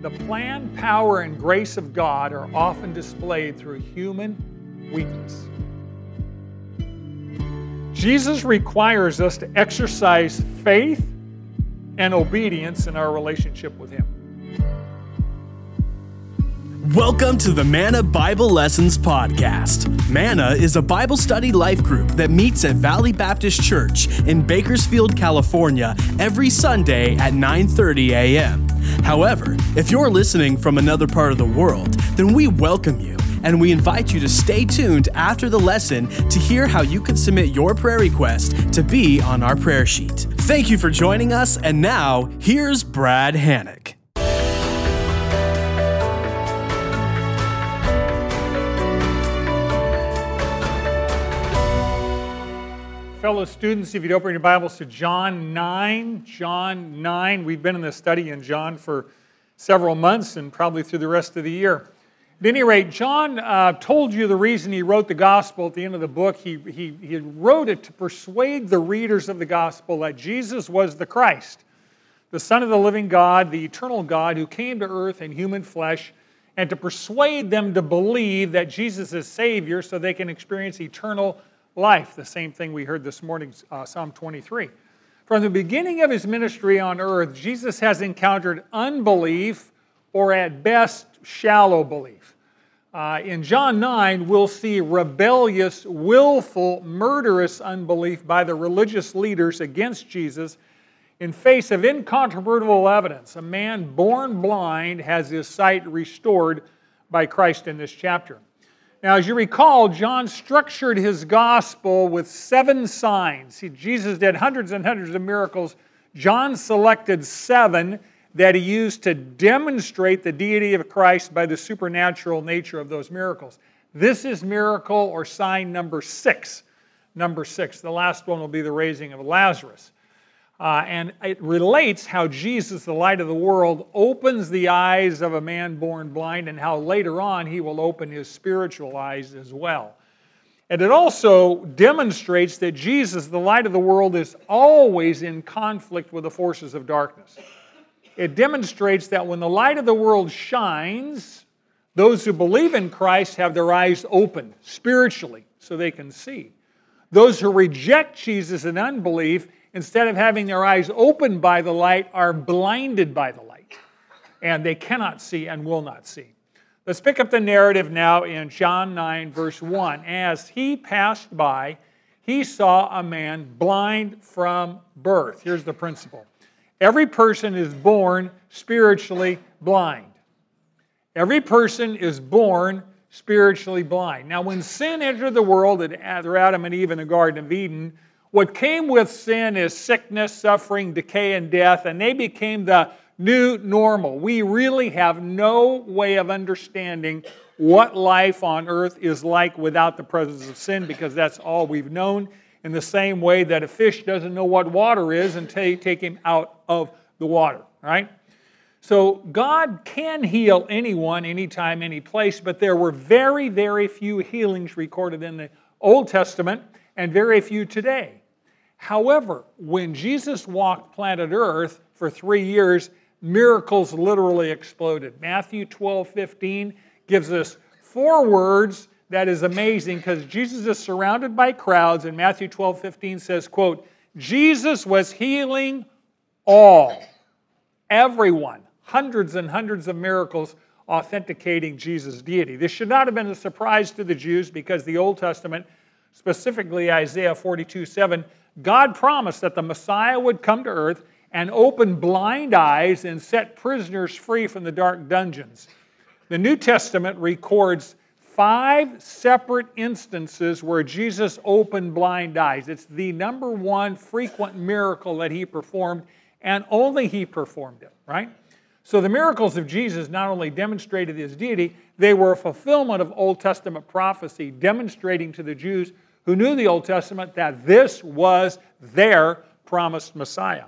the plan, power, and grace of God are often displayed through human weakness. Jesus requires us to exercise faith and obedience in our relationship with Him. Welcome to the Manna Bible Lessons Podcast. Manna is a Bible study life group that meets at Valley Baptist Church in Bakersfield, California every Sunday at 9:30 a.m. However, if you're listening from another part of the world, then we welcome you and we invite you to stay tuned after the lesson to hear how you can submit your prayer request to be on our prayer sheet. Thank you for joining us, and now here's Brad Hannock. Fellow students, if you'd open your Bibles to John 9, John 9. We've been in this study in John for several months and probably through the rest of the year. At any rate, John uh, told you the reason he wrote the gospel at the end of the book. He, he, he wrote it to persuade the readers of the gospel that Jesus was the Christ, the Son of the living God, the eternal God who came to earth in human flesh, and to persuade them to believe that Jesus is Savior so they can experience eternal life. The same thing we heard this morning, uh, Psalm 23. From the beginning of his ministry on earth, Jesus has encountered unbelief or at best shallow belief. Uh, in John 9, we'll see rebellious, willful, murderous unbelief by the religious leaders against Jesus in face of incontrovertible evidence. A man born blind has his sight restored by Christ in this chapter. Now, as you recall, John structured his gospel with seven signs. He, Jesus did hundreds and hundreds of miracles. John selected seven that he used to demonstrate the deity of Christ by the supernatural nature of those miracles. This is miracle or sign number six. Number six. The last one will be the raising of Lazarus. Uh, and it relates how Jesus, the light of the world, opens the eyes of a man born blind, and how later on he will open his spiritual eyes as well. And it also demonstrates that Jesus, the light of the world, is always in conflict with the forces of darkness it demonstrates that when the light of the world shines, those who believe in Christ have their eyes opened spiritually so they can see. Those who reject Jesus in unbelief, instead of having their eyes opened by the light, are blinded by the light. And they cannot see and will not see. Let's pick up the narrative now in John 9, verse 1. As he passed by, he saw a man blind from birth. Here's the principle Every person is born spiritually blind. Every person is born spiritually blind. Now, when sin entered the world uh, through Adam and Eve in the Garden of Eden, what came with sin is sickness, suffering, decay, and death, and they became the new normal. We really have no way of understanding what life on earth is like without the presence of sin because that's all we've known in the same way that a fish doesn't know what water is until you take him out of the water, right? So God can heal anyone, anytime, any place, but there were very, very few healings recorded in the Old Testament and very few today. However, when Jesus walked planet Earth for three years, miracles literally exploded. Matthew 12, 15 gives us four words that is amazing because Jesus is surrounded by crowds, and Matthew 12, 15 says, quote, Jesus was healing all, everyone, hundreds and hundreds of miracles authenticating Jesus' deity. This should not have been a surprise to the Jews because the Old Testament, specifically Isaiah 42, 7, God promised that the Messiah would come to earth and open blind eyes and set prisoners free from the dark dungeons. The New Testament records five separate instances where Jesus opened blind eyes. It's the number one frequent miracle that he performed, and only he performed it, right? So the miracles of Jesus not only demonstrated his deity, they were a fulfillment of Old Testament prophecy, demonstrating to the Jews who knew the Old Testament that this was their promised Messiah.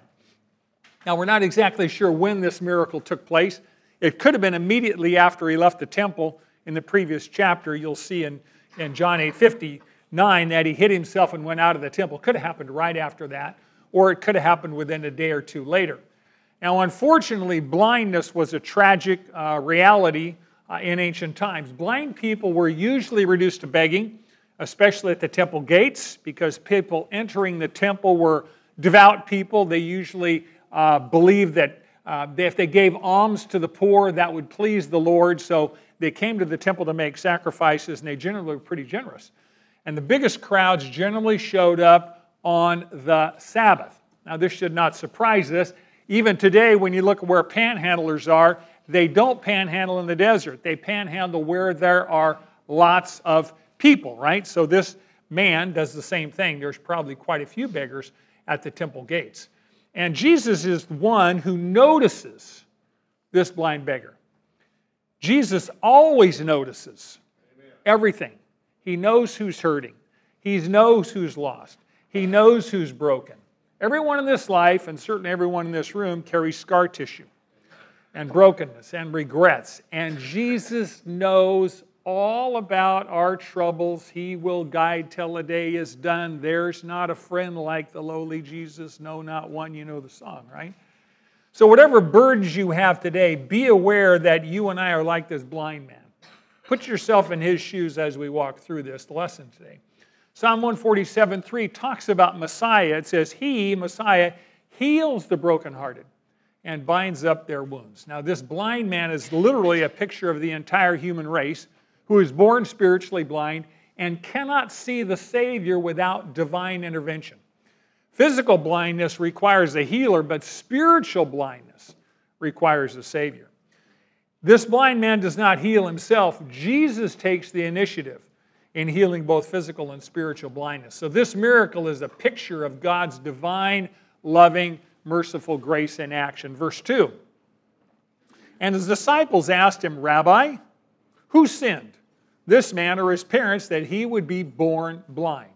Now, we're not exactly sure when this miracle took place. It could have been immediately after he left the temple in the previous chapter, you'll see in, in John 8 59 that he hid himself and went out of the temple. Could have happened right after that, or it could have happened within a day or two later. Now, unfortunately, blindness was a tragic uh, reality uh, in ancient times. Blind people were usually reduced to begging, especially at the temple gates, because people entering the temple were devout people. They usually uh, believed that uh, if they gave alms to the poor, that would please the Lord. So they came to the temple to make sacrifices, and they generally were pretty generous. And the biggest crowds generally showed up on the Sabbath. Now, this should not surprise us even today, when you look at where panhandlers are, they don't panhandle in the desert. They panhandle where there are lots of people, right? So this man does the same thing. There's probably quite a few beggars at the temple gates. And Jesus is the one who notices this blind beggar. Jesus always notices everything. He knows who's hurting, he knows who's lost, he knows who's broken. Everyone in this life, and certainly everyone in this room, carries scar tissue and brokenness and regrets. And Jesus knows all about our troubles. He will guide till the day is done. There's not a friend like the lowly Jesus, no, not one. You know the song, right? So, whatever burdens you have today, be aware that you and I are like this blind man. Put yourself in his shoes as we walk through this lesson today. Psalm 147 3 talks about Messiah. It says, He, Messiah, heals the brokenhearted and binds up their wounds. Now, this blind man is literally a picture of the entire human race who is born spiritually blind and cannot see the Savior without divine intervention. Physical blindness requires a healer, but spiritual blindness requires a Savior. This blind man does not heal himself, Jesus takes the initiative in healing both physical and spiritual blindness. So, this miracle is a picture of God's divine, loving, merciful grace in action. Verse 2 And his disciples asked him, Rabbi, who sinned, this man or his parents, that he would be born blind?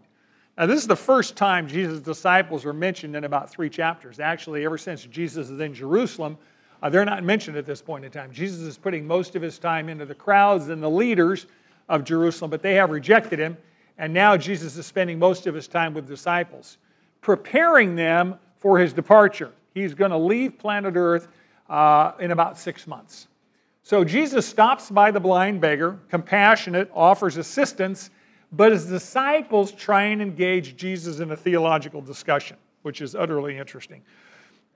Now, this is the first time Jesus' disciples are mentioned in about three chapters. Actually, ever since Jesus is in Jerusalem, uh, they're not mentioned at this point in time. Jesus is putting most of his time into the crowds and the leaders of Jerusalem, but they have rejected him. And now Jesus is spending most of his time with disciples, preparing them for his departure. He's going to leave planet Earth uh, in about six months. So Jesus stops by the blind beggar, compassionate, offers assistance, but his disciples try and engage Jesus in a theological discussion, which is utterly interesting.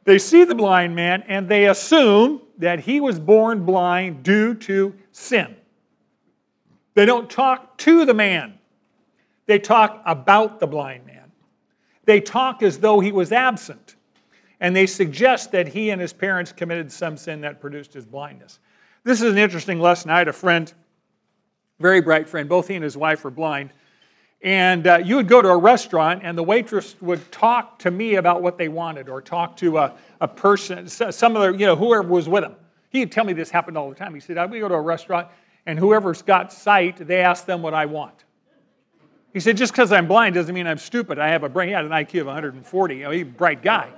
They see the blind man and they assume that he was born blind due to sin. They don't talk to the man, they talk about the blind man. They talk as though he was absent, and they suggest that he and his parents committed some sin that produced his blindness. This is an interesting lesson. I had a friend, very bright friend, both he and his wife were blind. And uh, you would go to a restaurant, and the waitress would talk to me about what they wanted, or talk to a, a person, some of the, you know, whoever was with them. He'd tell me this happened all the time. He said, would go to a restaurant, and whoever's got sight, they ask them what I want. He said, just because I'm blind doesn't mean I'm stupid. I have a brain. He had an IQ of 140. You know, he's a bright guy.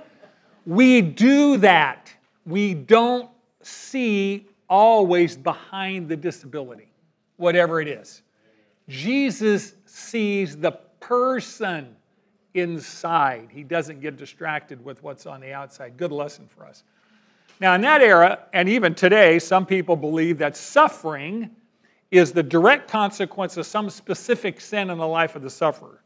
We do that. We don't see always behind the disability, whatever it is. Jesus sees the person inside. He doesn't get distracted with what's on the outside. Good lesson for us. Now, in that era, and even today, some people believe that suffering is the direct consequence of some specific sin in the life of the sufferer.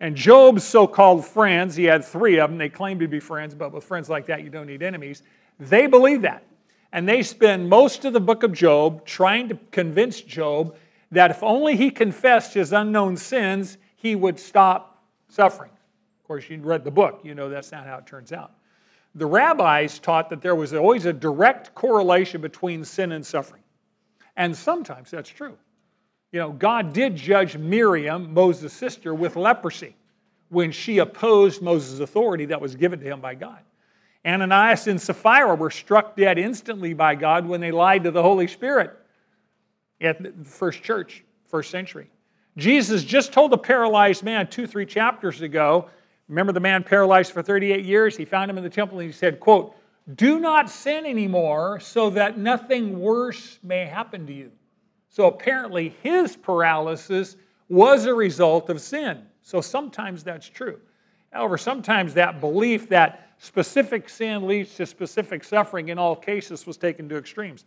And Job's so called friends, he had three of them, they claim to be friends, but with friends like that, you don't need enemies. They believe that. And they spend most of the book of Job trying to convince Job that if only he confessed his unknown sins, he would stop suffering. Of course, you read the book, you know that's not how it turns out the rabbis taught that there was always a direct correlation between sin and suffering. And sometimes that's true. You know, God did judge Miriam, Moses' sister, with leprosy when she opposed Moses' authority that was given to him by God. Ananias and Sapphira were struck dead instantly by God when they lied to the Holy Spirit at the first church, first century. Jesus just told a paralyzed man two, three chapters ago Remember the man paralyzed for 38 years? He found him in the temple and he said, quote, do not sin anymore so that nothing worse may happen to you. So apparently his paralysis was a result of sin. So sometimes that's true. However, sometimes that belief that specific sin leads to specific suffering in all cases was taken to extremes.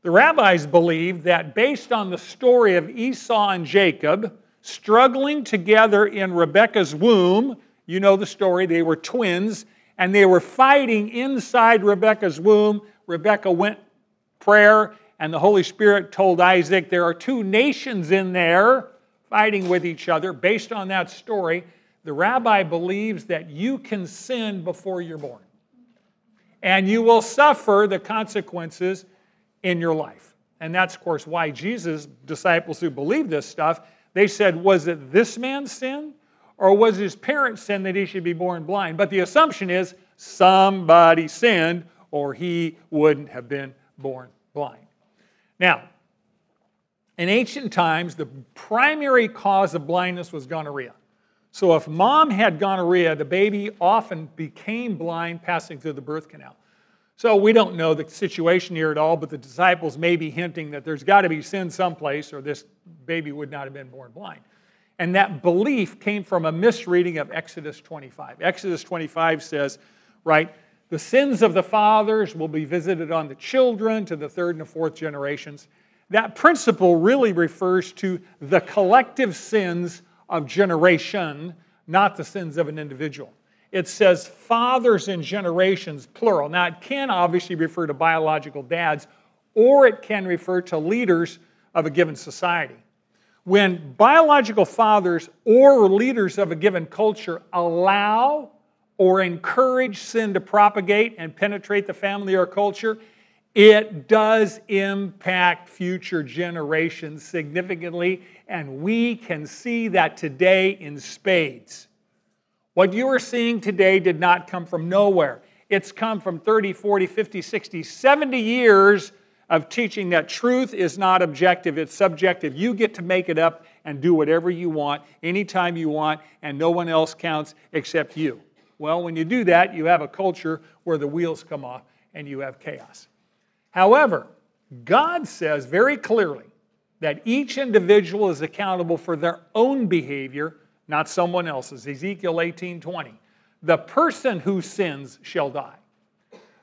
The rabbis believed that based on the story of Esau and Jacob struggling together in Rebekah's womb, you know the story, they were twins, and they were fighting inside Rebekah's womb. Rebekah went prayer, and the Holy Spirit told Isaac, There are two nations in there fighting with each other. Based on that story, the rabbi believes that you can sin before you're born. And you will suffer the consequences in your life. And that's, of course, why Jesus' disciples who believe this stuff, they said, Was it this man's sin? Or was his parents' sin that he should be born blind? But the assumption is somebody sinned or he wouldn't have been born blind. Now, in ancient times, the primary cause of blindness was gonorrhea. So if mom had gonorrhea, the baby often became blind passing through the birth canal. So we don't know the situation here at all, but the disciples may be hinting that there's got to be sin someplace or this baby would not have been born blind. And that belief came from a misreading of Exodus 25. Exodus 25 says, right, the sins of the fathers will be visited on the children to the third and the fourth generations. That principle really refers to the collective sins of generation, not the sins of an individual. It says fathers and generations, plural. Now, it can obviously refer to biological dads, or it can refer to leaders of a given society. When biological fathers or leaders of a given culture allow or encourage sin to propagate and penetrate the family or culture, it does impact future generations significantly, and we can see that today in spades. What you are seeing today did not come from nowhere. It's come from 30, 40, 50, 60, 70 years of teaching that truth is not objective, it's subjective. You get to make it up and do whatever you want, anytime you want, and no one else counts except you. Well, when you do that, you have a culture where the wheels come off and you have chaos. However, God says very clearly that each individual is accountable for their own behavior, not someone else's. Ezekiel 18:20. The person who sins shall die.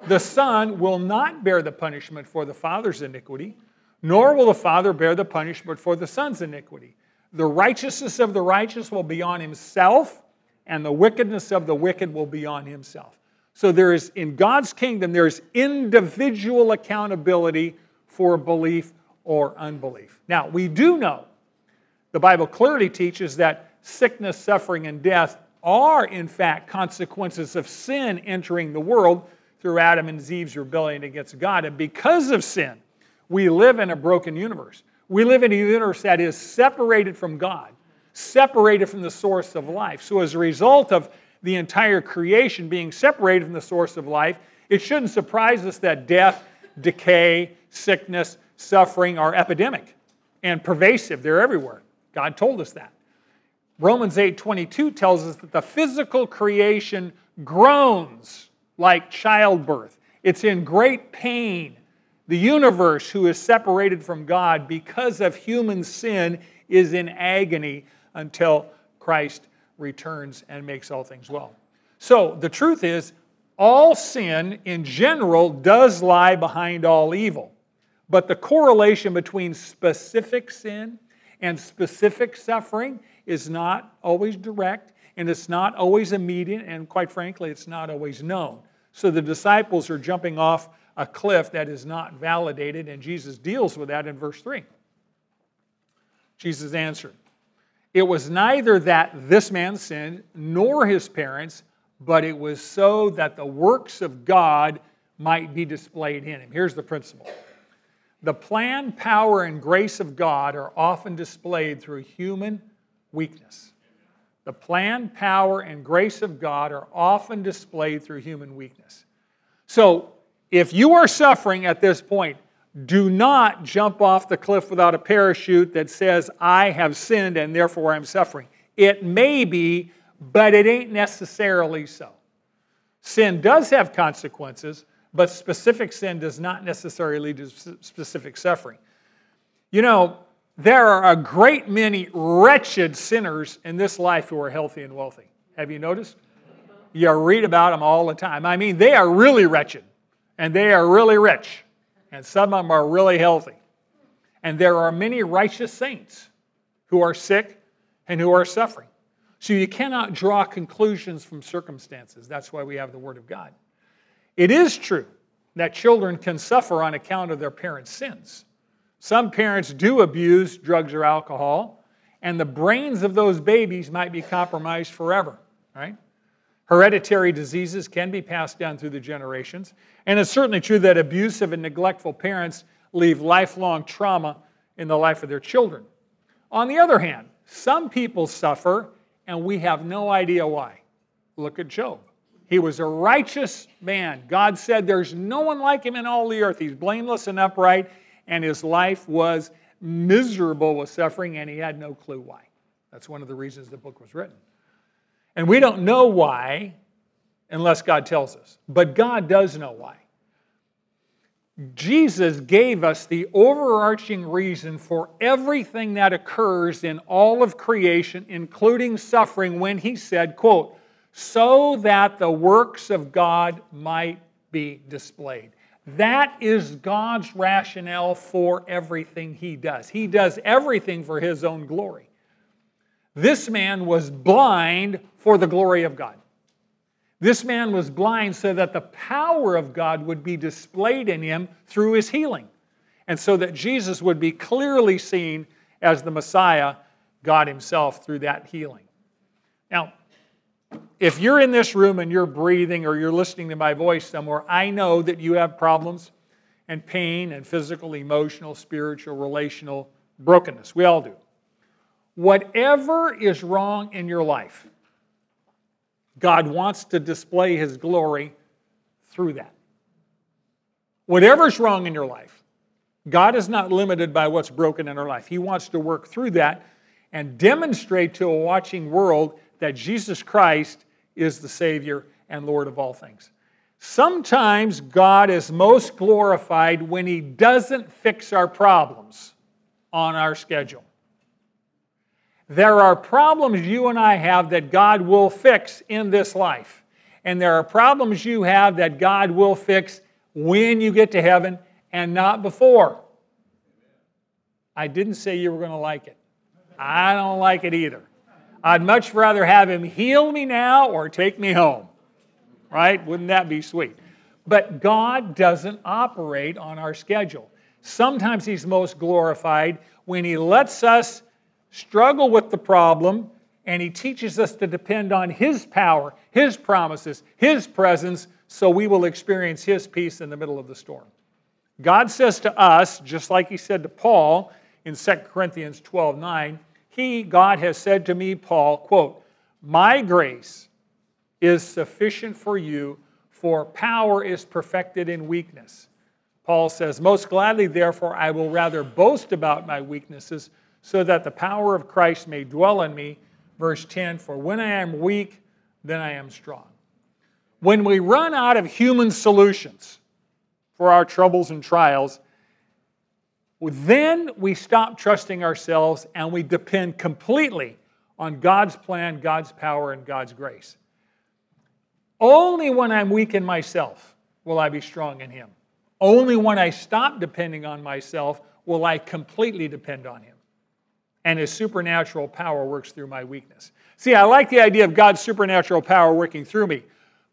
The son will not bear the punishment for the father's iniquity, nor will the father bear the punishment for the son's iniquity. The righteousness of the righteous will be on himself, and the wickedness of the wicked will be on himself. So there is, in God's kingdom, there's individual accountability for belief or unbelief. Now, we do know, the Bible clearly teaches that sickness, suffering, and death are, in fact, consequences of sin entering the world through Adam and Eve's rebellion against God. And because of sin, we live in a broken universe. We live in a universe that is separated from God, separated from the source of life. So, as a result of the entire creation being separated from the source of life, it shouldn't surprise us that death, decay, sickness, suffering are epidemic and pervasive. They're everywhere. God told us that. Romans 8:22 tells us that the physical creation groans like childbirth. It's in great pain. The universe, who is separated from God because of human sin, is in agony until Christ returns and makes all things well. So the truth is, all sin in general does lie behind all evil. But the correlation between specific sin and specific suffering is not always direct, and it's not always immediate, and quite frankly, it's not always known. So the disciples are jumping off a cliff that is not validated, and Jesus deals with that in verse 3. Jesus answered, It was neither that this man sinned nor his parents, but it was so that the works of God might be displayed in him. Here's the principle the plan, power, and grace of God are often displayed through human weakness. The plan, power, and grace of God are often displayed through human weakness. So, if you are suffering at this point, do not jump off the cliff without a parachute that says, I have sinned and therefore I'm suffering. It may be, but it ain't necessarily so. Sin does have consequences, but specific sin does not necessarily lead to specific suffering. You know, there are a great many wretched sinners in this life who are healthy and wealthy. Have you noticed? You read about them all the time. I mean, they are really wretched, and they are really rich, and some of them are really healthy. And there are many righteous saints who are sick and who are suffering. So you cannot draw conclusions from circumstances. That's why we have the Word of God. It is true that children can suffer on account of their parents' sins. Some parents do abuse drugs or alcohol, and the brains of those babies might be compromised forever, right? Hereditary diseases can be passed down through the generations, and it's certainly true that abusive and neglectful parents leave lifelong trauma in the life of their children. On the other hand, some people suffer and we have no idea why. Look at Job. He was a righteous man. God said, There's no one like him in all the earth. He's blameless and upright, and his life was miserable with suffering, and he had no clue why. That's one of the reasons the book was written. And we don't know why unless God tells us, but God does know why. Jesus gave us the overarching reason for everything that occurs in all of creation, including suffering, when he said, quote, so that the works of God might be displayed. That is God's rationale for everything he does. He does everything for his own glory. This man was blind for the glory of God. This man was blind so that the power of God would be displayed in him through his healing, and so that Jesus would be clearly seen as the Messiah, God Himself, through that healing. Now, if you're in this room and you're breathing or you're listening to my voice somewhere, I know that you have problems and pain and physical, emotional, spiritual, relational brokenness. We all do. Whatever is wrong in your life, God wants to display His glory through that. Whatever's wrong in your life, God is not limited by what's broken in our life. He wants to work through that and demonstrate to a watching world that Jesus Christ is the Savior and Lord of all things. Sometimes God is most glorified when He doesn't fix our problems on our schedule. There are problems you and I have that God will fix in this life. And there are problems you have that God will fix when you get to heaven and not before. I didn't say you were going to like it. I don't like it either. I'd much rather have Him heal me now or take me home. Right? Wouldn't that be sweet? But God doesn't operate on our schedule. Sometimes He's most glorified when He lets us struggle with the problem, and He teaches us to depend on His power, His promises, His presence, so we will experience His peace in the middle of the storm. God says to us, just like He said to Paul in 2 Corinthians 12 9, He, God, has said to me, Paul, quote, My grace is sufficient for you, for power is perfected in weakness. Paul says, Most gladly, therefore, I will rather boast about my weaknesses so that the power of Christ may dwell in me. Verse 10 For when I am weak, then I am strong. When we run out of human solutions for our troubles and trials, then we stop trusting ourselves and we depend completely on God's plan, God's power, and God's grace. Only when I'm weak in myself will I be strong in Him. Only when I stop depending on myself will I completely depend on Him and his supernatural power works through my weakness. See, I like the idea of God's supernatural power working through me.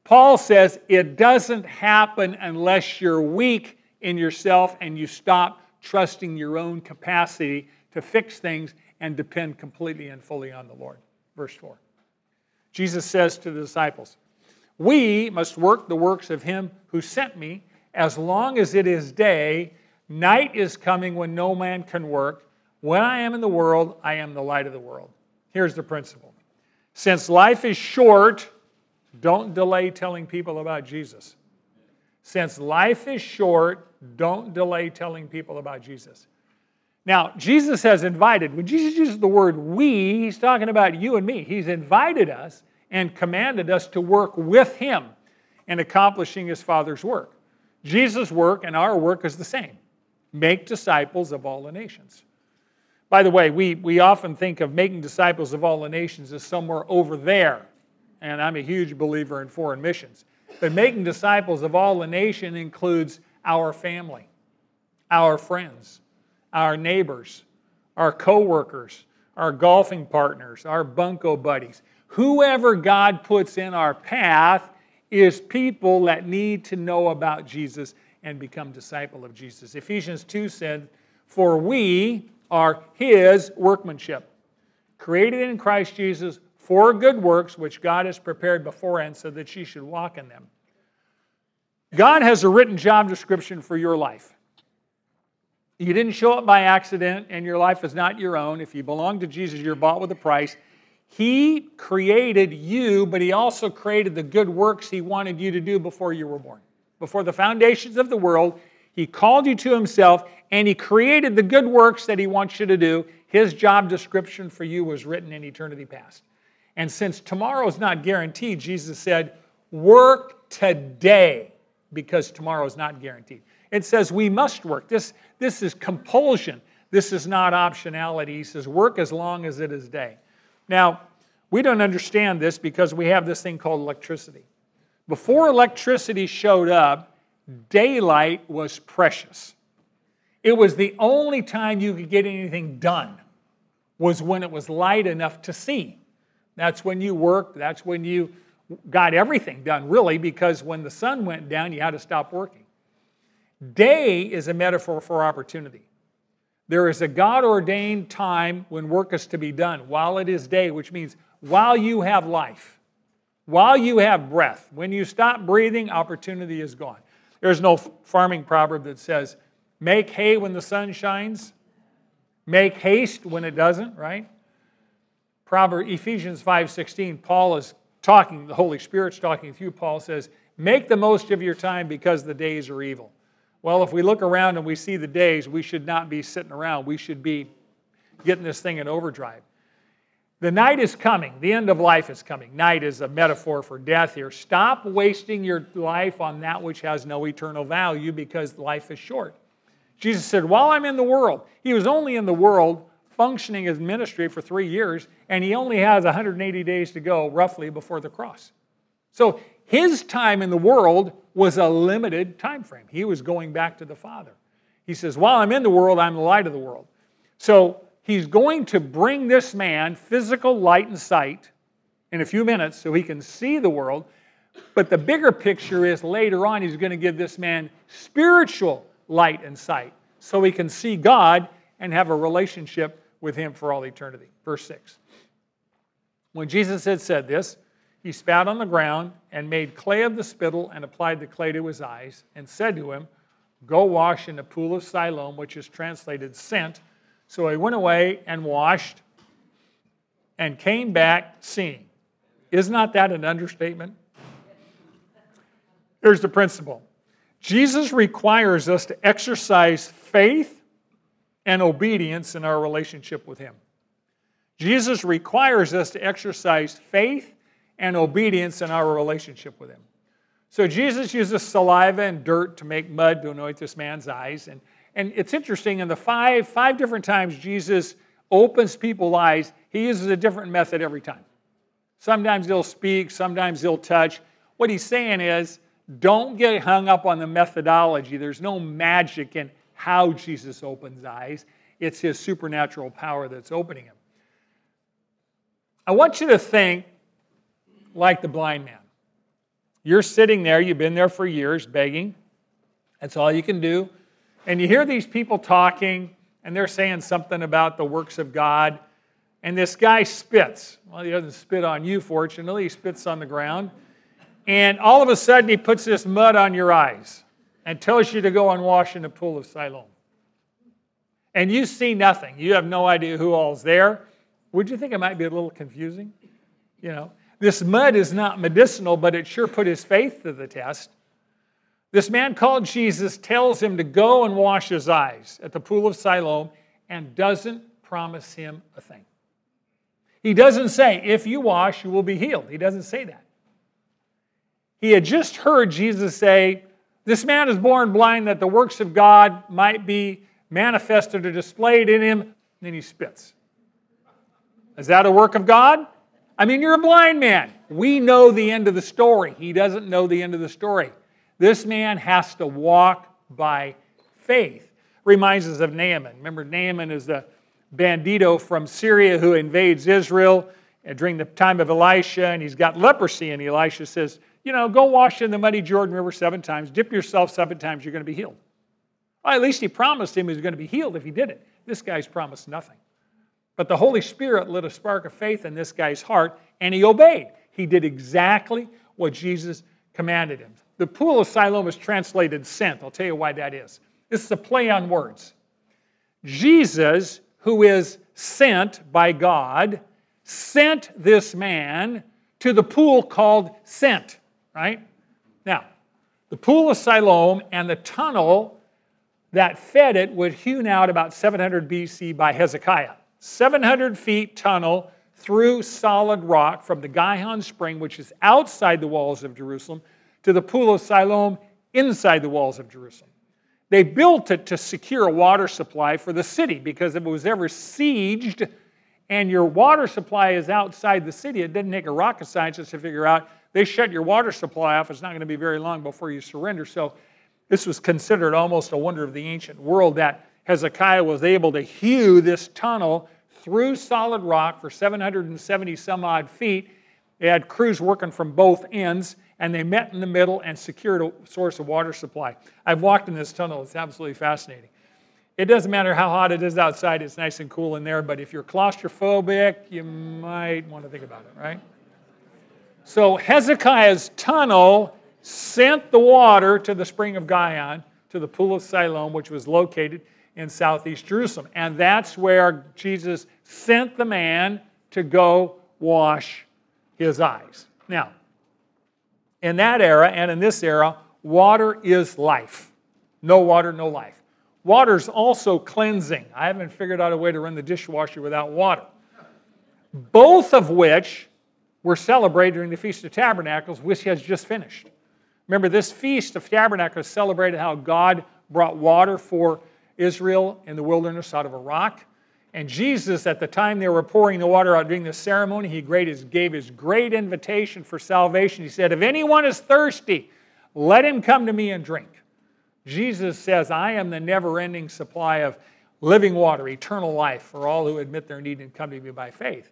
Paul says it doesn't happen unless you're weak in yourself and you stop trusting your own capacity to fix things and depend completely and fully on the Lord. Verse 4. Jesus says to the disciples, We must work the works of him who sent me as long as it is day. Night is coming when no man can work. When I am in the world, I am the light of the world. Here's the principle since life is short, don't delay telling people about Jesus. Since life is short, don't delay telling people about Jesus. Now, Jesus has invited, when Jesus uses the word we, he's talking about you and me. He's invited us and commanded us to work with him in accomplishing his Father's work. Jesus' work and our work is the same make disciples of all the nations. By the way, we, we often think of making disciples of all the nations as somewhere over there, and I'm a huge believer in foreign missions. But making disciples of all the nation includes our family, our friends, our neighbors, our coworkers, our golfing partners, our bunco buddies. Whoever God puts in our path is people that need to know about Jesus and become disciple of Jesus. Ephesians 2 said, "For we are his workmanship, created in Christ Jesus for good works which God has prepared beforehand so that ye should walk in them." God has a written job description for your life. You didn't show up by accident, and your life is not your own. If you belong to Jesus, you're bought with a price. He created you, but He also created the good works He wanted you to do before you were born. Before the foundations of the world, He called you to Himself, and He created the good works that He wants you to do. His job description for you was written in eternity past. And since tomorrow is not guaranteed, Jesus said, Work today because tomorrow is not guaranteed. It says we must work. This, this is compulsion. This is not optionality. He says, work as long as it is day. Now, we don't understand this because we have this thing called electricity. Before electricity showed up, daylight was precious. It was the only time you could get anything done was when it was light enough to see. That's when you worked, that's when you got everything done, really, because when the sun went down, you had to stop working. Day is a metaphor for opportunity. There is a God ordained time when work is to be done while it is day, which means while you have life, while you have breath. When you stop breathing, opportunity is gone. There's no farming proverb that says, make hay when the sun shines, make haste when it doesn't, right? Proverb Ephesians 5:16, Paul is talking, the Holy Spirit's talking through Paul says, make the most of your time because the days are evil. Well, if we look around and we see the days, we should not be sitting around. We should be getting this thing in overdrive. The night is coming. The end of life is coming. Night is a metaphor for death here. Stop wasting your life on that which has no eternal value because life is short. Jesus said, While I'm in the world, he was only in the world functioning as ministry for three years, and he only has 180 days to go, roughly, before the cross. So his time in the world was a limited time frame. He was going back to the Father. He says, While I'm in the world, I'm the light of the world. So he's going to bring this man physical light and sight in a few minutes so he can see the world. But the bigger picture is later on, he's going to give this man spiritual light and sight so he can see God and have a relationship with him for all eternity. Verse 6. When Jesus had said this, he spat on the ground and made clay of the spittle and applied the clay to his eyes and said to him, Go wash in the pool of Siloam, which is translated sent. So he went away and washed and came back seeing. Is not that an understatement? Here's the principle Jesus requires us to exercise faith and obedience in our relationship with Him. Jesus requires us to exercise faith and obedience in our relationship with Him. So Jesus uses saliva and dirt to make mud to anoint this man's eyes. And, and it's interesting, in the five, five different times Jesus opens people's eyes, he uses a different method every time. Sometimes he'll speak, sometimes he'll touch. What he's saying is, don't get hung up on the methodology. There's no magic in how Jesus opens eyes, it's his supernatural power that's opening them. I want you to think like the blind man. You're sitting there, you've been there for years begging. That's all you can do. And you hear these people talking, and they're saying something about the works of God. And this guy spits. Well, he doesn't spit on you, fortunately, he spits on the ground. And all of a sudden, he puts this mud on your eyes and tells you to go and wash in the pool of Siloam. And you see nothing. You have no idea who all's there. Would you think it might be a little confusing? You know, this mud is not medicinal, but it sure put his faith to the test. This man called Jesus tells him to go and wash his eyes at the pool of Siloam and doesn't promise him a thing. He doesn't say, if you wash, you will be healed. He doesn't say that. He had just heard Jesus say, This man is born blind that the works of God might be manifested or displayed in him. And then he spits. Is that a work of God? I mean, you're a blind man. We know the end of the story. He doesn't know the end of the story. This man has to walk by faith. Reminds us of Naaman. Remember, Naaman is the bandito from Syria who invades Israel during the time of Elisha, and he's got leprosy. And Elisha says, You know, go wash in the muddy Jordan River seven times, dip yourself seven times, you're going to be healed. Well, at least he promised him he was going to be healed if he did it. This guy's promised nothing. But the Holy Spirit lit a spark of faith in this guy's heart, and he obeyed. He did exactly what Jesus commanded him. The pool of Siloam is translated sent. I'll tell you why that is. This is a play on words. Jesus, who is sent by God, sent this man to the pool called Sent, right? Now, the pool of Siloam and the tunnel that fed it was hewn out about 700 BC by Hezekiah. 700 feet tunnel through solid rock from the Gihon Spring, which is outside the walls of Jerusalem, to the pool of Siloam inside the walls of Jerusalem. They built it to secure a water supply for the city because if it was ever sieged and your water supply is outside the city, it didn't take a rocket scientist to figure out they shut your water supply off. It's not going to be very long before you surrender. So this was considered almost a wonder of the ancient world that Hezekiah was able to hew this tunnel through solid rock for 770 some odd feet. They had crews working from both ends, and they met in the middle and secured a source of water supply. I've walked in this tunnel, it's absolutely fascinating. It doesn't matter how hot it is outside, it's nice and cool in there, but if you're claustrophobic, you might want to think about it, right? So Hezekiah's tunnel sent the water to the spring of Gihon, to the pool of Siloam, which was located in southeast Jerusalem. And that's where Jesus sent the man to go wash his eyes. Now, in that era and in this era, water is life. No water, no life. Water's also cleansing. I haven't figured out a way to run the dishwasher without water. Both of which were celebrated during the Feast of Tabernacles, which has just finished. Remember, this Feast of Tabernacles celebrated how God brought water for Israel in the wilderness out of a rock. And Jesus, at the time they were pouring the water out during the ceremony, he gave his great invitation for salvation. He said, If anyone is thirsty, let him come to me and drink. Jesus says, I am the never ending supply of living water, eternal life for all who admit their need and come to me by faith.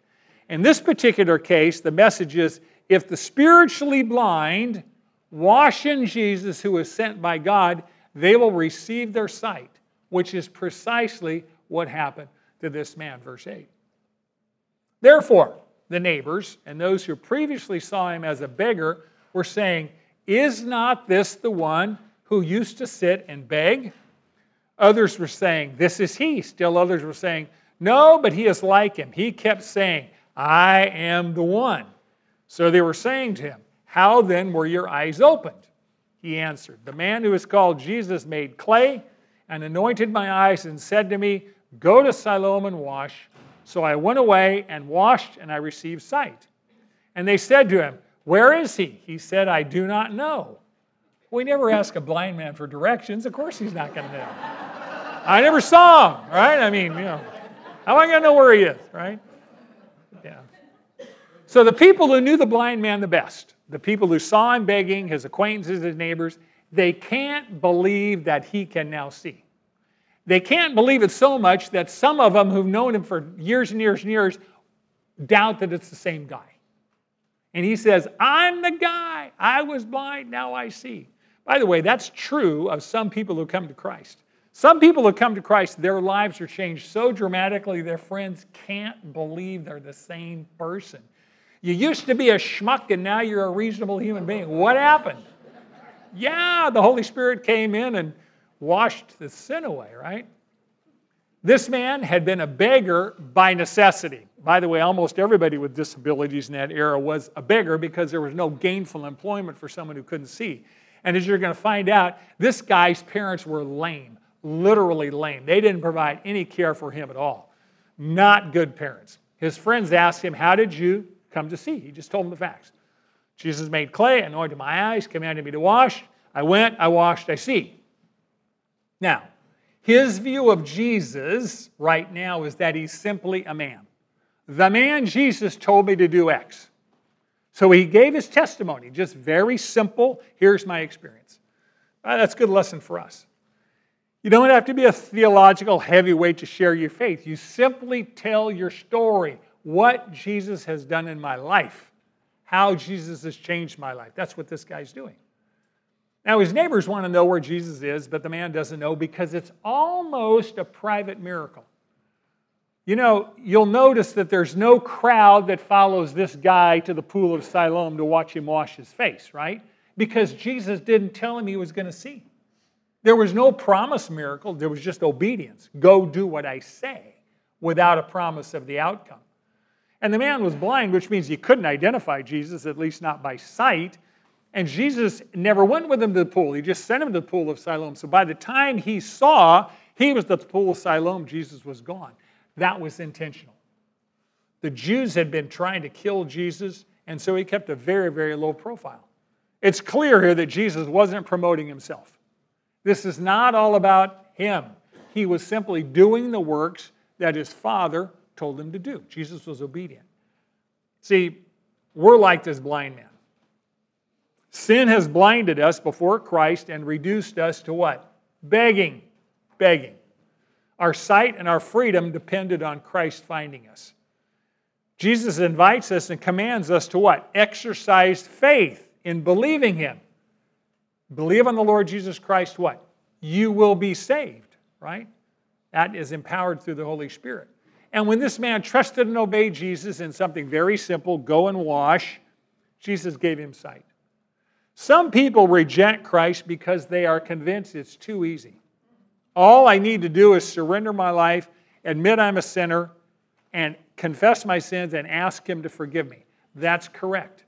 In this particular case, the message is if the spiritually blind wash in Jesus, who is sent by God, they will receive their sight which is precisely what happened to this man, verse 8. Therefore, the neighbors and those who previously saw him as a beggar were saying, Is not this the one who used to sit and beg? Others were saying, This is he. Still others were saying, No, but he is like him. He kept saying, I am the one. So they were saying to him, How then were your eyes opened? He answered, The man who is called Jesus made clay and anointed my eyes and said to me, Go to Siloam and wash. So I went away and washed, and I received sight. And they said to him, Where is he? He said, I do not know. We never ask a blind man for directions. Of course, he's not going to know. I never saw him, right? I mean, you know, how am I going to know where he is, right? Yeah. So the people who knew the blind man the best, the people who saw him begging, his acquaintances, his neighbors, they can't believe that he can now see. They can't believe it so much that some of them who've known him for years and years and years doubt that it's the same guy. And he says, I'm the guy. I was blind, now I see. By the way, that's true of some people who come to Christ. Some people who come to Christ, their lives are changed so dramatically, their friends can't believe they're the same person. You used to be a schmuck and now you're a reasonable human being. What happened? Yeah, the Holy Spirit came in and washed the sin away, right? This man had been a beggar by necessity. By the way, almost everybody with disabilities in that era was a beggar because there was no gainful employment for someone who couldn't see. And as you're going to find out, this guy's parents were lame, literally lame. They didn't provide any care for him at all. Not good parents. His friends asked him, How did you come to see? He just told them the facts. Jesus made clay, anointed my eyes, commanded me to wash. I went, I washed, I see. Now, his view of Jesus right now is that he's simply a man, The man Jesus told me to do X. So he gave his testimony, just very simple. Here's my experience. Uh, that's a good lesson for us. You don't have to be a theological heavyweight to share your faith. You simply tell your story, what Jesus has done in my life, how Jesus has changed my life. That's what this guy's doing. Now, his neighbors want to know where Jesus is, but the man doesn't know because it's almost a private miracle. You know, you'll notice that there's no crowd that follows this guy to the pool of Siloam to watch him wash his face, right? Because Jesus didn't tell him he was going to see. There was no promise miracle, there was just obedience. Go do what I say without a promise of the outcome. And the man was blind, which means he couldn't identify Jesus, at least not by sight. And Jesus never went with him to the pool. He just sent him to the pool of Siloam. So by the time he saw he was at the pool of Siloam, Jesus was gone. That was intentional. The Jews had been trying to kill Jesus, and so he kept a very, very low profile. It's clear here that Jesus wasn't promoting himself. This is not all about him. He was simply doing the works that his Father told him to do. Jesus was obedient. See, we're like this blind man. Sin has blinded us before Christ and reduced us to what? Begging. Begging. Our sight and our freedom depended on Christ finding us. Jesus invites us and commands us to what? Exercise faith in believing Him. Believe on the Lord Jesus Christ, what? You will be saved, right? That is empowered through the Holy Spirit. And when this man trusted and obeyed Jesus in something very simple, go and wash, Jesus gave him sight. Some people reject Christ because they are convinced it's too easy. All I need to do is surrender my life, admit I'm a sinner, and confess my sins and ask Him to forgive me. That's correct.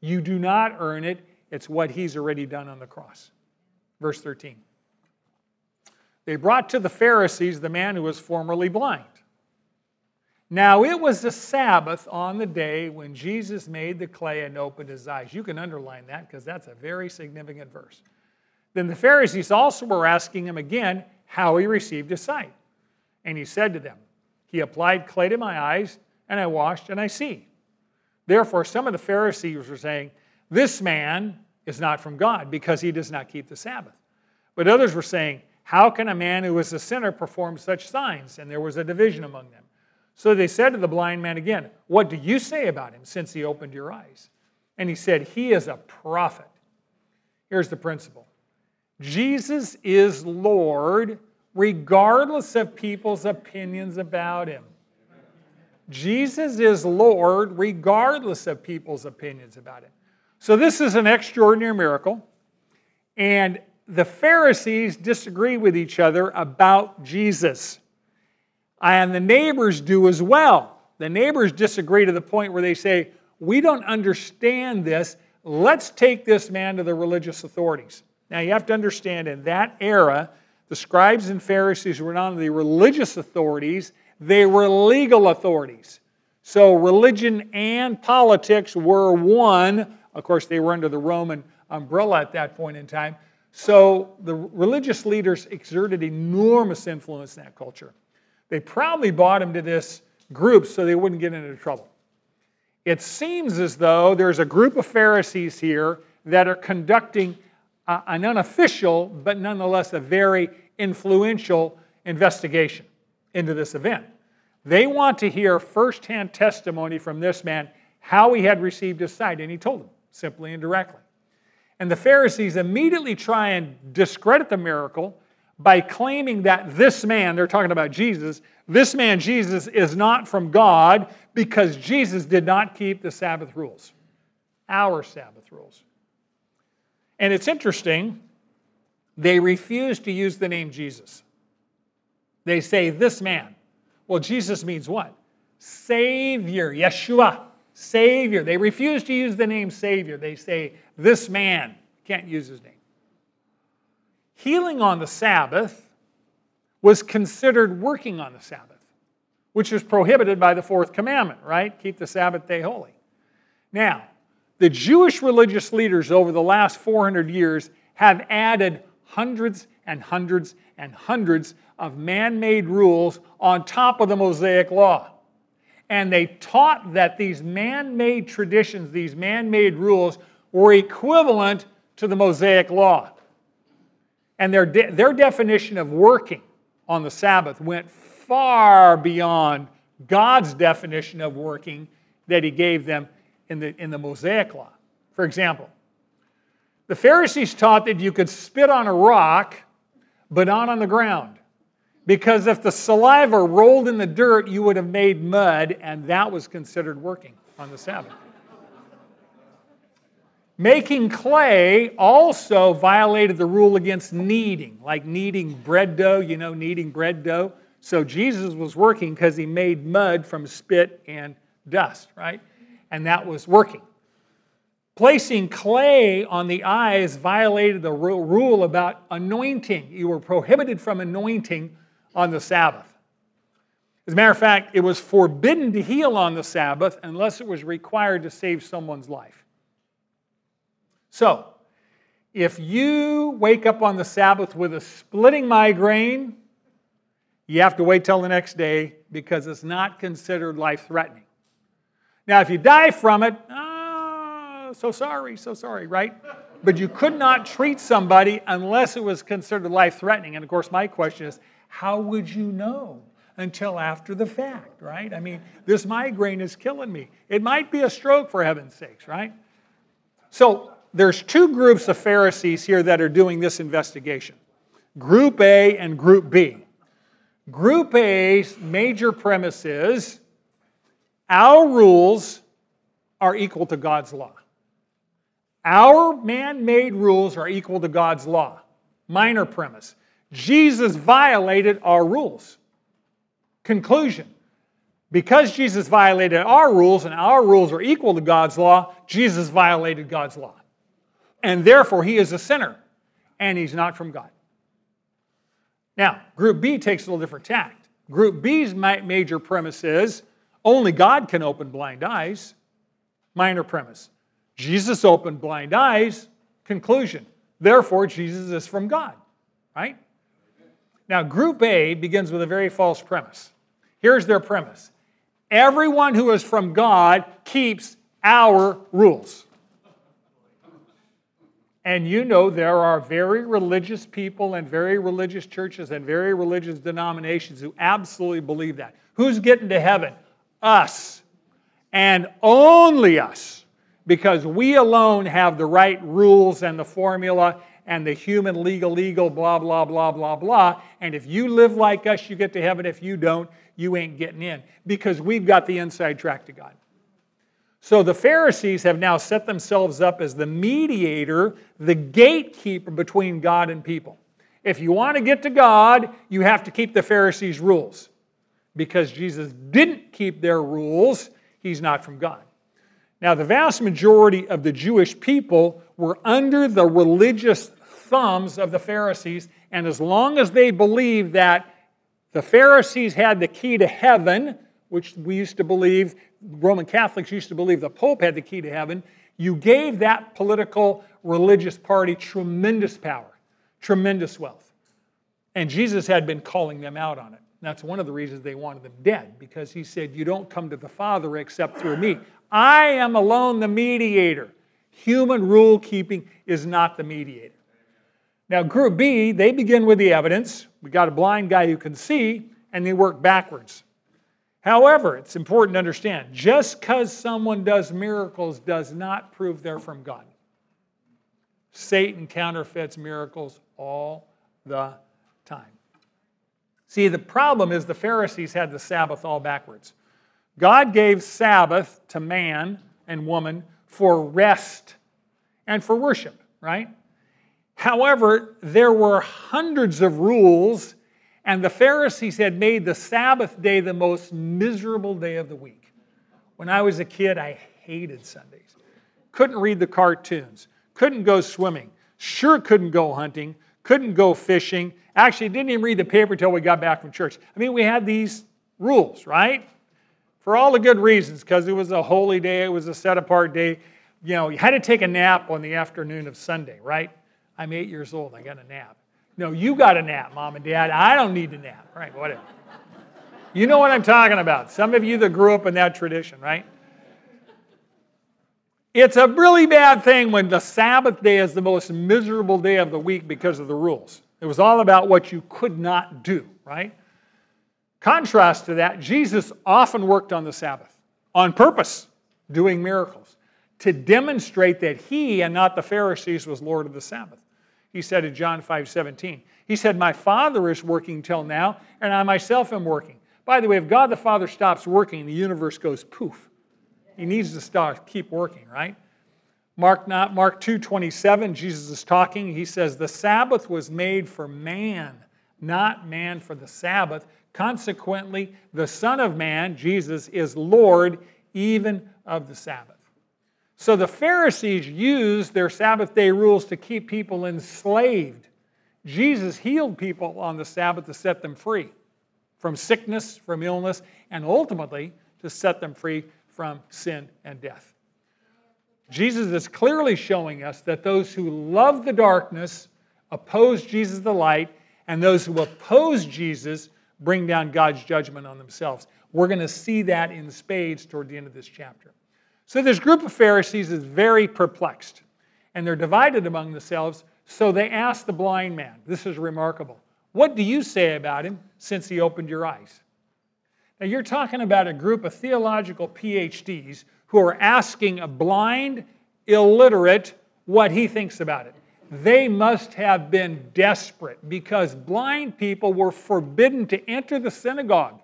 You do not earn it, it's what He's already done on the cross. Verse 13. They brought to the Pharisees the man who was formerly blind. Now it was the Sabbath on the day when Jesus made the clay and opened his eyes. You can underline that because that's a very significant verse. Then the Pharisees also were asking him again how he received his sight. And he said to them, He applied clay to my eyes, and I washed, and I see. Therefore, some of the Pharisees were saying, This man is not from God because he does not keep the Sabbath. But others were saying, How can a man who is a sinner perform such signs? And there was a division among them. So they said to the blind man again, What do you say about him since he opened your eyes? And he said, He is a prophet. Here's the principle Jesus is Lord regardless of people's opinions about him. Jesus is Lord regardless of people's opinions about him. So, this is an extraordinary miracle. And the Pharisees disagree with each other about Jesus. And the neighbors do as well. The neighbors disagree to the point where they say, We don't understand this. Let's take this man to the religious authorities. Now, you have to understand, in that era, the scribes and Pharisees were not the religious authorities, they were legal authorities. So, religion and politics were one of course, they were under the Roman umbrella at that point in time. So the religious leaders exerted enormous influence in that culture. They probably bought him to this group so they wouldn't get into trouble. It seems as though there's a group of Pharisees here that are conducting an unofficial, but nonetheless a very influential investigation into this event. They want to hear firsthand testimony from this man how he had received his sight, and he told them simply and directly. And the Pharisees immediately try and discredit the miracle by claiming that this man, they're talking about Jesus, this man, Jesus, is not from God because Jesus did not keep the Sabbath rules, our Sabbath rules. And it's interesting, they refuse to use the name Jesus. They say, this man. Well, Jesus means what? Savior, Yeshua. Savior. They refuse to use the name Savior. They say, this man. Can't use his name. Healing on the Sabbath was considered working on the Sabbath, which is prohibited by the fourth commandment, right? Keep the Sabbath day holy. Now, the Jewish religious leaders over the last 400 years have added hundreds and hundreds and hundreds of man made rules on top of the Mosaic law. And they taught that these man made traditions, these man made rules, were equivalent to the Mosaic Law. And their, de- their definition of working on the Sabbath went far beyond God's definition of working that He gave them in the, in the Mosaic Law. For example, the Pharisees taught that you could spit on a rock, but not on the ground. Because if the saliva rolled in the dirt, you would have made mud, and that was considered working on the Sabbath. Making clay also violated the rule against kneading, like kneading bread dough, you know, kneading bread dough. So Jesus was working because he made mud from spit and dust, right? And that was working. Placing clay on the eyes violated the rule about anointing. You were prohibited from anointing on the Sabbath. As a matter of fact, it was forbidden to heal on the Sabbath unless it was required to save someone's life. So, if you wake up on the Sabbath with a splitting migraine, you have to wait till the next day because it's not considered life threatening. Now, if you die from it, oh, so sorry, so sorry, right? But you could not treat somebody unless it was considered life threatening. And of course, my question is how would you know until after the fact, right? I mean, this migraine is killing me. It might be a stroke, for heaven's sakes, right? So, there's two groups of Pharisees here that are doing this investigation Group A and Group B. Group A's major premise is our rules are equal to God's law. Our man made rules are equal to God's law. Minor premise. Jesus violated our rules. Conclusion. Because Jesus violated our rules and our rules are equal to God's law, Jesus violated God's law. And therefore, he is a sinner and he's not from God. Now, Group B takes a little different tact. Group B's major premise is only God can open blind eyes. Minor premise. Jesus opened blind eyes. Conclusion. Therefore, Jesus is from God. Right? Now, Group A begins with a very false premise. Here's their premise everyone who is from God keeps our rules. And you know there are very religious people and very religious churches and very religious denominations who absolutely believe that. Who's getting to heaven? us. And only us. Because we alone have the right rules and the formula and the human legal legal blah blah blah blah blah. And if you live like us you get to heaven. If you don't you ain't getting in. Because we've got the inside track to god so the pharisees have now set themselves up as the mediator the gatekeeper between god and people if you want to get to god you have to keep the pharisees rules because Jesus didn't keep their rules, he's not from God. Now, the vast majority of the Jewish people were under the religious thumbs of the Pharisees, and as long as they believed that the Pharisees had the key to heaven, which we used to believe, Roman Catholics used to believe the Pope had the key to heaven, you gave that political religious party tremendous power, tremendous wealth. And Jesus had been calling them out on it. That's one of the reasons they wanted them dead, because he said, You don't come to the Father except through me. I am alone the mediator. Human rule keeping is not the mediator. Now, group B, they begin with the evidence. We got a blind guy who can see, and they work backwards. However, it's important to understand just because someone does miracles does not prove they're from God. Satan counterfeits miracles all the time. See, the problem is the Pharisees had the Sabbath all backwards. God gave Sabbath to man and woman for rest and for worship, right? However, there were hundreds of rules, and the Pharisees had made the Sabbath day the most miserable day of the week. When I was a kid, I hated Sundays. Couldn't read the cartoons, couldn't go swimming, sure couldn't go hunting, couldn't go fishing, Actually, didn't even read the paper until we got back from church. I mean, we had these rules, right? For all the good reasons, because it was a holy day, it was a set apart day. You know, you had to take a nap on the afternoon of Sunday, right? I'm eight years old, I got a nap. No, you got a nap, mom and dad. I don't need a nap. Right, whatever. You know what I'm talking about. Some of you that grew up in that tradition, right? It's a really bad thing when the Sabbath day is the most miserable day of the week because of the rules. It was all about what you could not do, right? Contrast to that, Jesus often worked on the Sabbath on purpose, doing miracles to demonstrate that he and not the Pharisees was Lord of the Sabbath. He said in John 5 17, He said, My Father is working till now, and I myself am working. By the way, if God the Father stops working, the universe goes poof. He needs to start, keep working, right? Mark, not, Mark 2 27, Jesus is talking. He says, The Sabbath was made for man, not man for the Sabbath. Consequently, the Son of Man, Jesus, is Lord even of the Sabbath. So the Pharisees used their Sabbath day rules to keep people enslaved. Jesus healed people on the Sabbath to set them free from sickness, from illness, and ultimately to set them free from sin and death. Jesus is clearly showing us that those who love the darkness oppose Jesus the light, and those who oppose Jesus bring down God's judgment on themselves. We're going to see that in spades toward the end of this chapter. So, this group of Pharisees is very perplexed, and they're divided among themselves. So, they ask the blind man, This is remarkable. What do you say about him since he opened your eyes? Now, you're talking about a group of theological PhDs who are asking a blind, illiterate what he thinks about it. They must have been desperate because blind people were forbidden to enter the synagogue.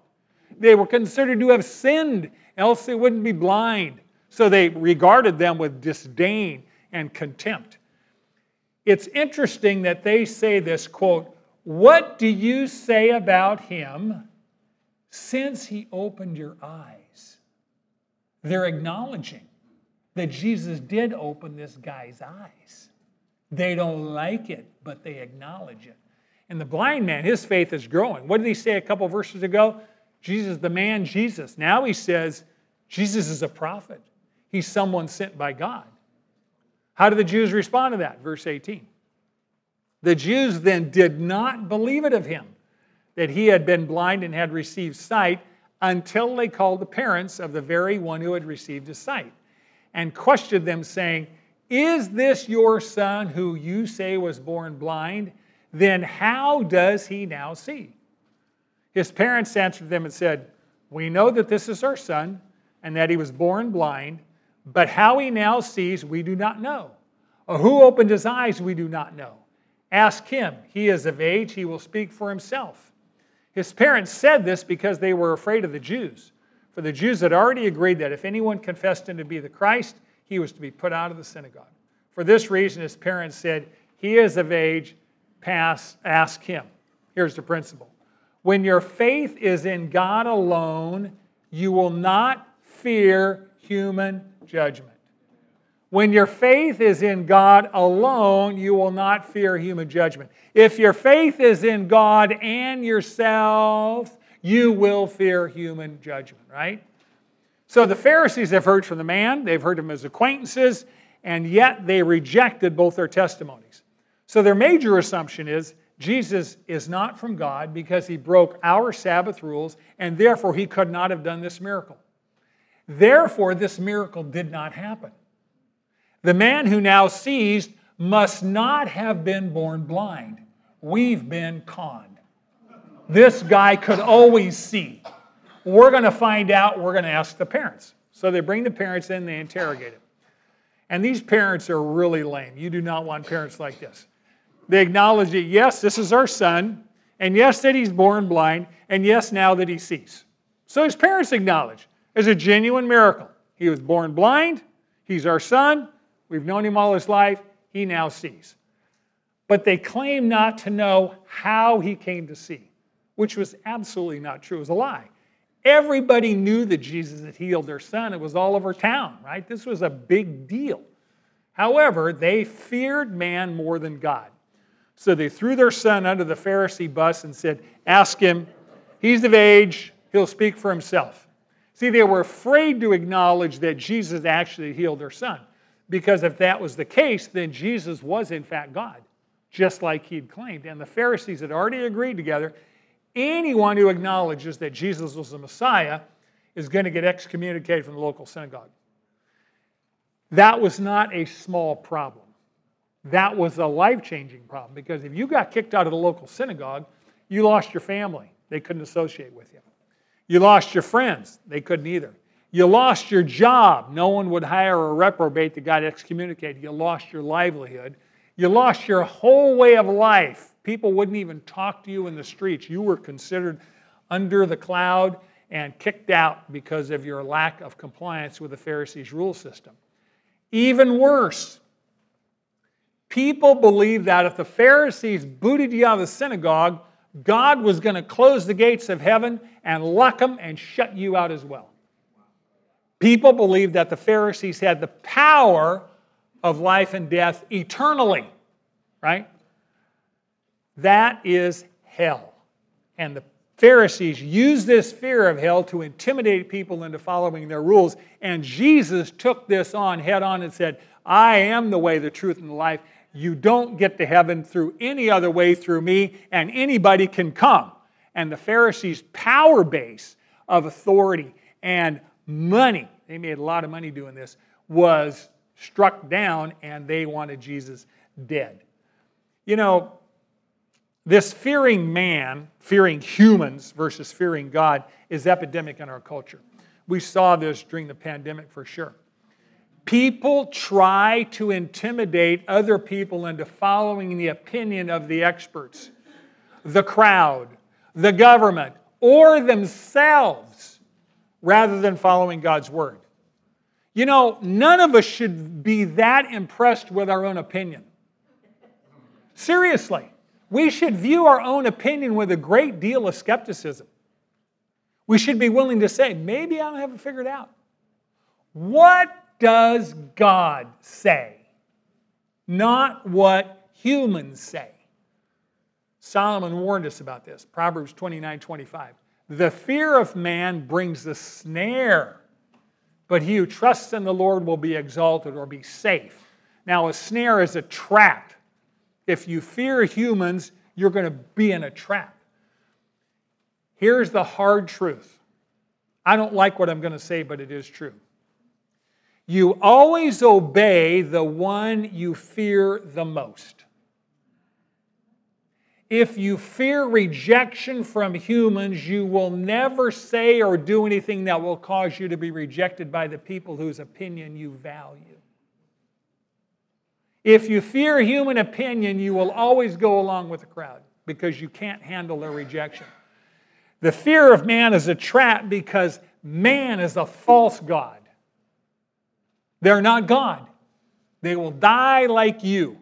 They were considered to have sinned, else they wouldn't be blind. So they regarded them with disdain and contempt. It's interesting that they say this quote, What do you say about him since he opened your eyes? They're acknowledging that Jesus did open this guy's eyes. They don't like it, but they acknowledge it. And the blind man, his faith is growing. What did he say a couple verses ago? Jesus, the man Jesus. Now he says, Jesus is a prophet. He's someone sent by God. How do the Jews respond to that? Verse 18. The Jews then did not believe it of him that he had been blind and had received sight until they called the parents of the very one who had received his sight and questioned them, saying, Is this your son who you say was born blind? Then how does he now see? His parents answered them and said, We know that this is our son and that he was born blind, but how he now sees, we do not know. Or who opened his eyes, we do not know. Ask him. He is of age, he will speak for himself. His parents said this because they were afraid of the Jews. For the Jews had already agreed that if anyone confessed him to be the Christ, he was to be put out of the synagogue. For this reason, his parents said, He is of age, pass, ask him. Here's the principle when your faith is in God alone, you will not fear human judgment. When your faith is in God alone, you will not fear human judgment. If your faith is in God and yourself, you will fear human judgment, right? So the Pharisees have heard from the man, they've heard him as acquaintances, and yet they rejected both their testimonies. So their major assumption is Jesus is not from God because he broke our Sabbath rules, and therefore he could not have done this miracle. Therefore, this miracle did not happen. The man who now sees must not have been born blind. We've been conned. This guy could always see. We're going to find out, we're going to ask the parents. So they bring the parents in, they interrogate him. And these parents are really lame. You do not want parents like this. They acknowledge that, yes, this is our son, and yes, that he's born blind, and yes, now that he sees. So his parents acknowledge it's a genuine miracle. He was born blind, he's our son, We've known him all his life. He now sees. But they claim not to know how he came to see, which was absolutely not true. It was a lie. Everybody knew that Jesus had healed their son. It was all over town, right? This was a big deal. However, they feared man more than God. So they threw their son under the Pharisee bus and said, Ask him. He's of age. He'll speak for himself. See, they were afraid to acknowledge that Jesus actually healed their son. Because if that was the case, then Jesus was in fact God, just like he'd claimed. And the Pharisees had already agreed together Anyone who acknowledges that Jesus was the Messiah is going to get excommunicated from the local synagogue. That was not a small problem. That was a life changing problem because if you got kicked out of the local synagogue, you lost your family. They couldn't associate with you. You lost your friends. They couldn't either. You lost your job. No one would hire a reprobate that got excommunicated. You lost your livelihood. You lost your whole way of life. People wouldn't even talk to you in the streets. You were considered under the cloud and kicked out because of your lack of compliance with the Pharisees' rule system. Even worse, people believed that if the Pharisees booted you out of the synagogue, God was going to close the gates of heaven and lock them and shut you out as well. People believed that the Pharisees had the power of life and death eternally, right? That is hell. And the Pharisees used this fear of hell to intimidate people into following their rules. And Jesus took this on head on and said, I am the way, the truth, and the life. You don't get to heaven through any other way through me, and anybody can come. And the Pharisees' power base of authority and money, they made a lot of money doing this, was struck down, and they wanted Jesus dead. You know, this fearing man, fearing humans versus fearing God, is epidemic in our culture. We saw this during the pandemic for sure. People try to intimidate other people into following the opinion of the experts, the crowd, the government, or themselves rather than following God's word. You know, none of us should be that impressed with our own opinion. Seriously we should view our own opinion with a great deal of skepticism. We should be willing to say, maybe I don't have it figured out. What does God say? Not what humans say. Solomon warned us about this. Proverbs 29 25. The fear of man brings a snare, but he who trusts in the Lord will be exalted or be safe. Now, a snare is a trap if you fear humans, you're going to be in a trap. Here's the hard truth. I don't like what I'm going to say, but it is true. You always obey the one you fear the most. If you fear rejection from humans, you will never say or do anything that will cause you to be rejected by the people whose opinion you value. If you fear human opinion, you will always go along with the crowd because you can't handle their rejection. The fear of man is a trap because man is a false God. They're not God. They will die like you.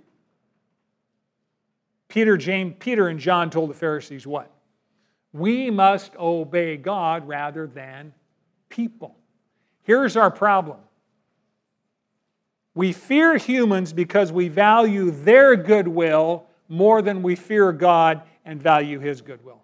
Peter, James, Peter and John told the Pharisees what? We must obey God rather than people. Here's our problem we fear humans because we value their goodwill more than we fear God and value His goodwill.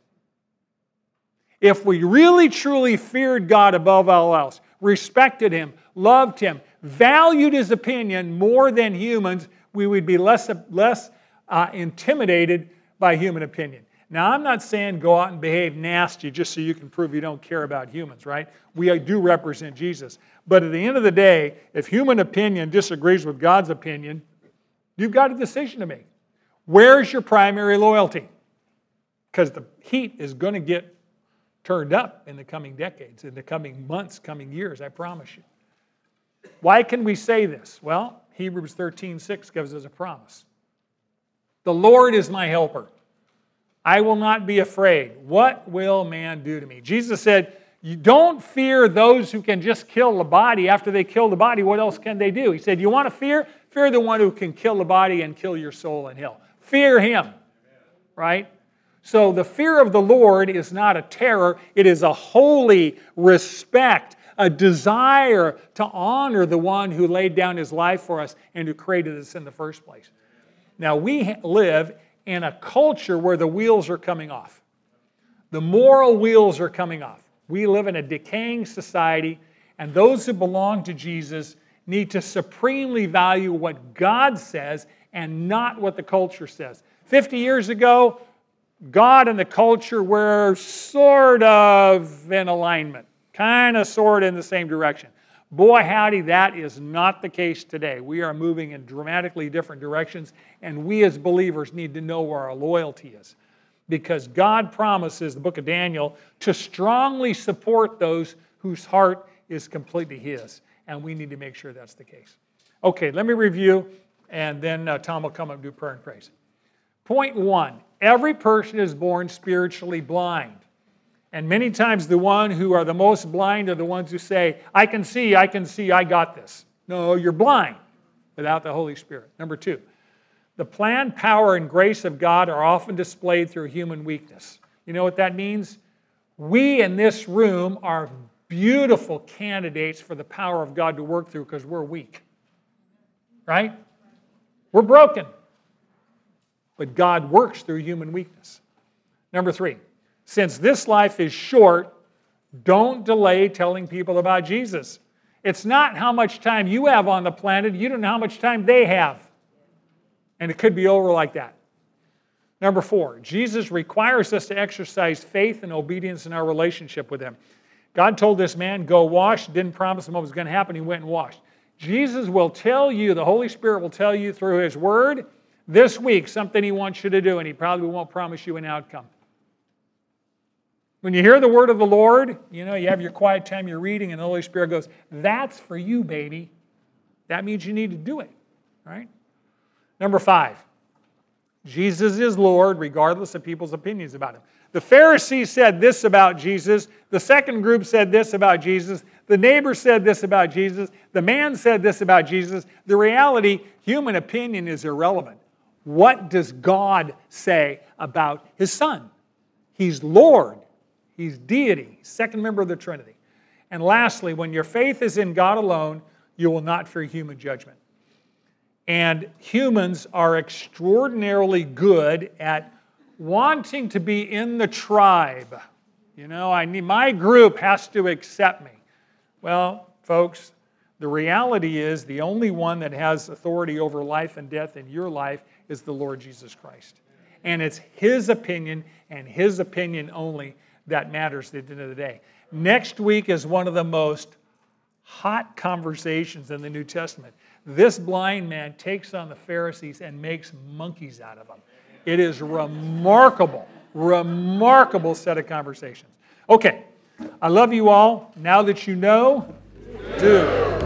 If we really truly feared God above all else, respected Him, loved Him, valued His opinion more than humans, we would be less, less uh, intimidated by human opinion. Now, I'm not saying go out and behave nasty just so you can prove you don't care about humans, right? We do represent Jesus. But at the end of the day, if human opinion disagrees with God's opinion, you've got a decision to make. Where's your primary loyalty? Because the heat is going to get turned up in the coming decades, in the coming months, coming years, I promise you. Why can we say this? Well, Hebrews 13 6 gives us a promise. The Lord is my helper. I will not be afraid. What will man do to me? Jesus said, You don't fear those who can just kill the body. After they kill the body, what else can they do? He said, You want to fear? Fear the one who can kill the body and kill your soul in hell. Fear him, right? So the fear of the Lord is not a terror, it is a holy respect, a desire to honor the one who laid down his life for us and who created us in the first place. Now, we live in a culture where the wheels are coming off. The moral wheels are coming off. We live in a decaying society, and those who belong to Jesus need to supremely value what God says and not what the culture says. 50 years ago, God and the culture were sort of in alignment, kind of sort in the same direction. Boy, howdy, that is not the case today. We are moving in dramatically different directions, and we as believers need to know where our loyalty is. Because God promises, the book of Daniel, to strongly support those whose heart is completely His. And we need to make sure that's the case. Okay, let me review, and then uh, Tom will come up and do prayer and praise. Point one every person is born spiritually blind. And many times the one who are the most blind are the ones who say, I can see, I can see, I got this. No, you're blind without the Holy Spirit. Number two, the plan, power, and grace of God are often displayed through human weakness. You know what that means? We in this room are beautiful candidates for the power of God to work through because we're weak. Right? We're broken. But God works through human weakness. Number three, since this life is short, don't delay telling people about Jesus. It's not how much time you have on the planet, you don't know how much time they have. And it could be over like that. Number four, Jesus requires us to exercise faith and obedience in our relationship with Him. God told this man, go wash, didn't promise him what was going to happen. He went and washed. Jesus will tell you, the Holy Spirit will tell you through His Word this week something He wants you to do, and He probably won't promise you an outcome. When you hear the word of the Lord, you know, you have your quiet time, you're reading, and the Holy Spirit goes, That's for you, baby. That means you need to do it, right? Number five, Jesus is Lord regardless of people's opinions about him. The Pharisees said this about Jesus. The second group said this about Jesus. The neighbor said this about Jesus. The man said this about Jesus. The reality, human opinion is irrelevant. What does God say about his son? He's Lord. He's deity, second member of the Trinity. And lastly, when your faith is in God alone, you will not fear human judgment. And humans are extraordinarily good at wanting to be in the tribe. You know, I need my group has to accept me. Well, folks, the reality is the only one that has authority over life and death in your life is the Lord Jesus Christ. And it's his opinion and his opinion only that matters at the end of the day. Next week is one of the most hot conversations in the New Testament. This blind man takes on the Pharisees and makes monkeys out of them. It is remarkable, remarkable set of conversations. Okay, I love you all. Now that you know, do.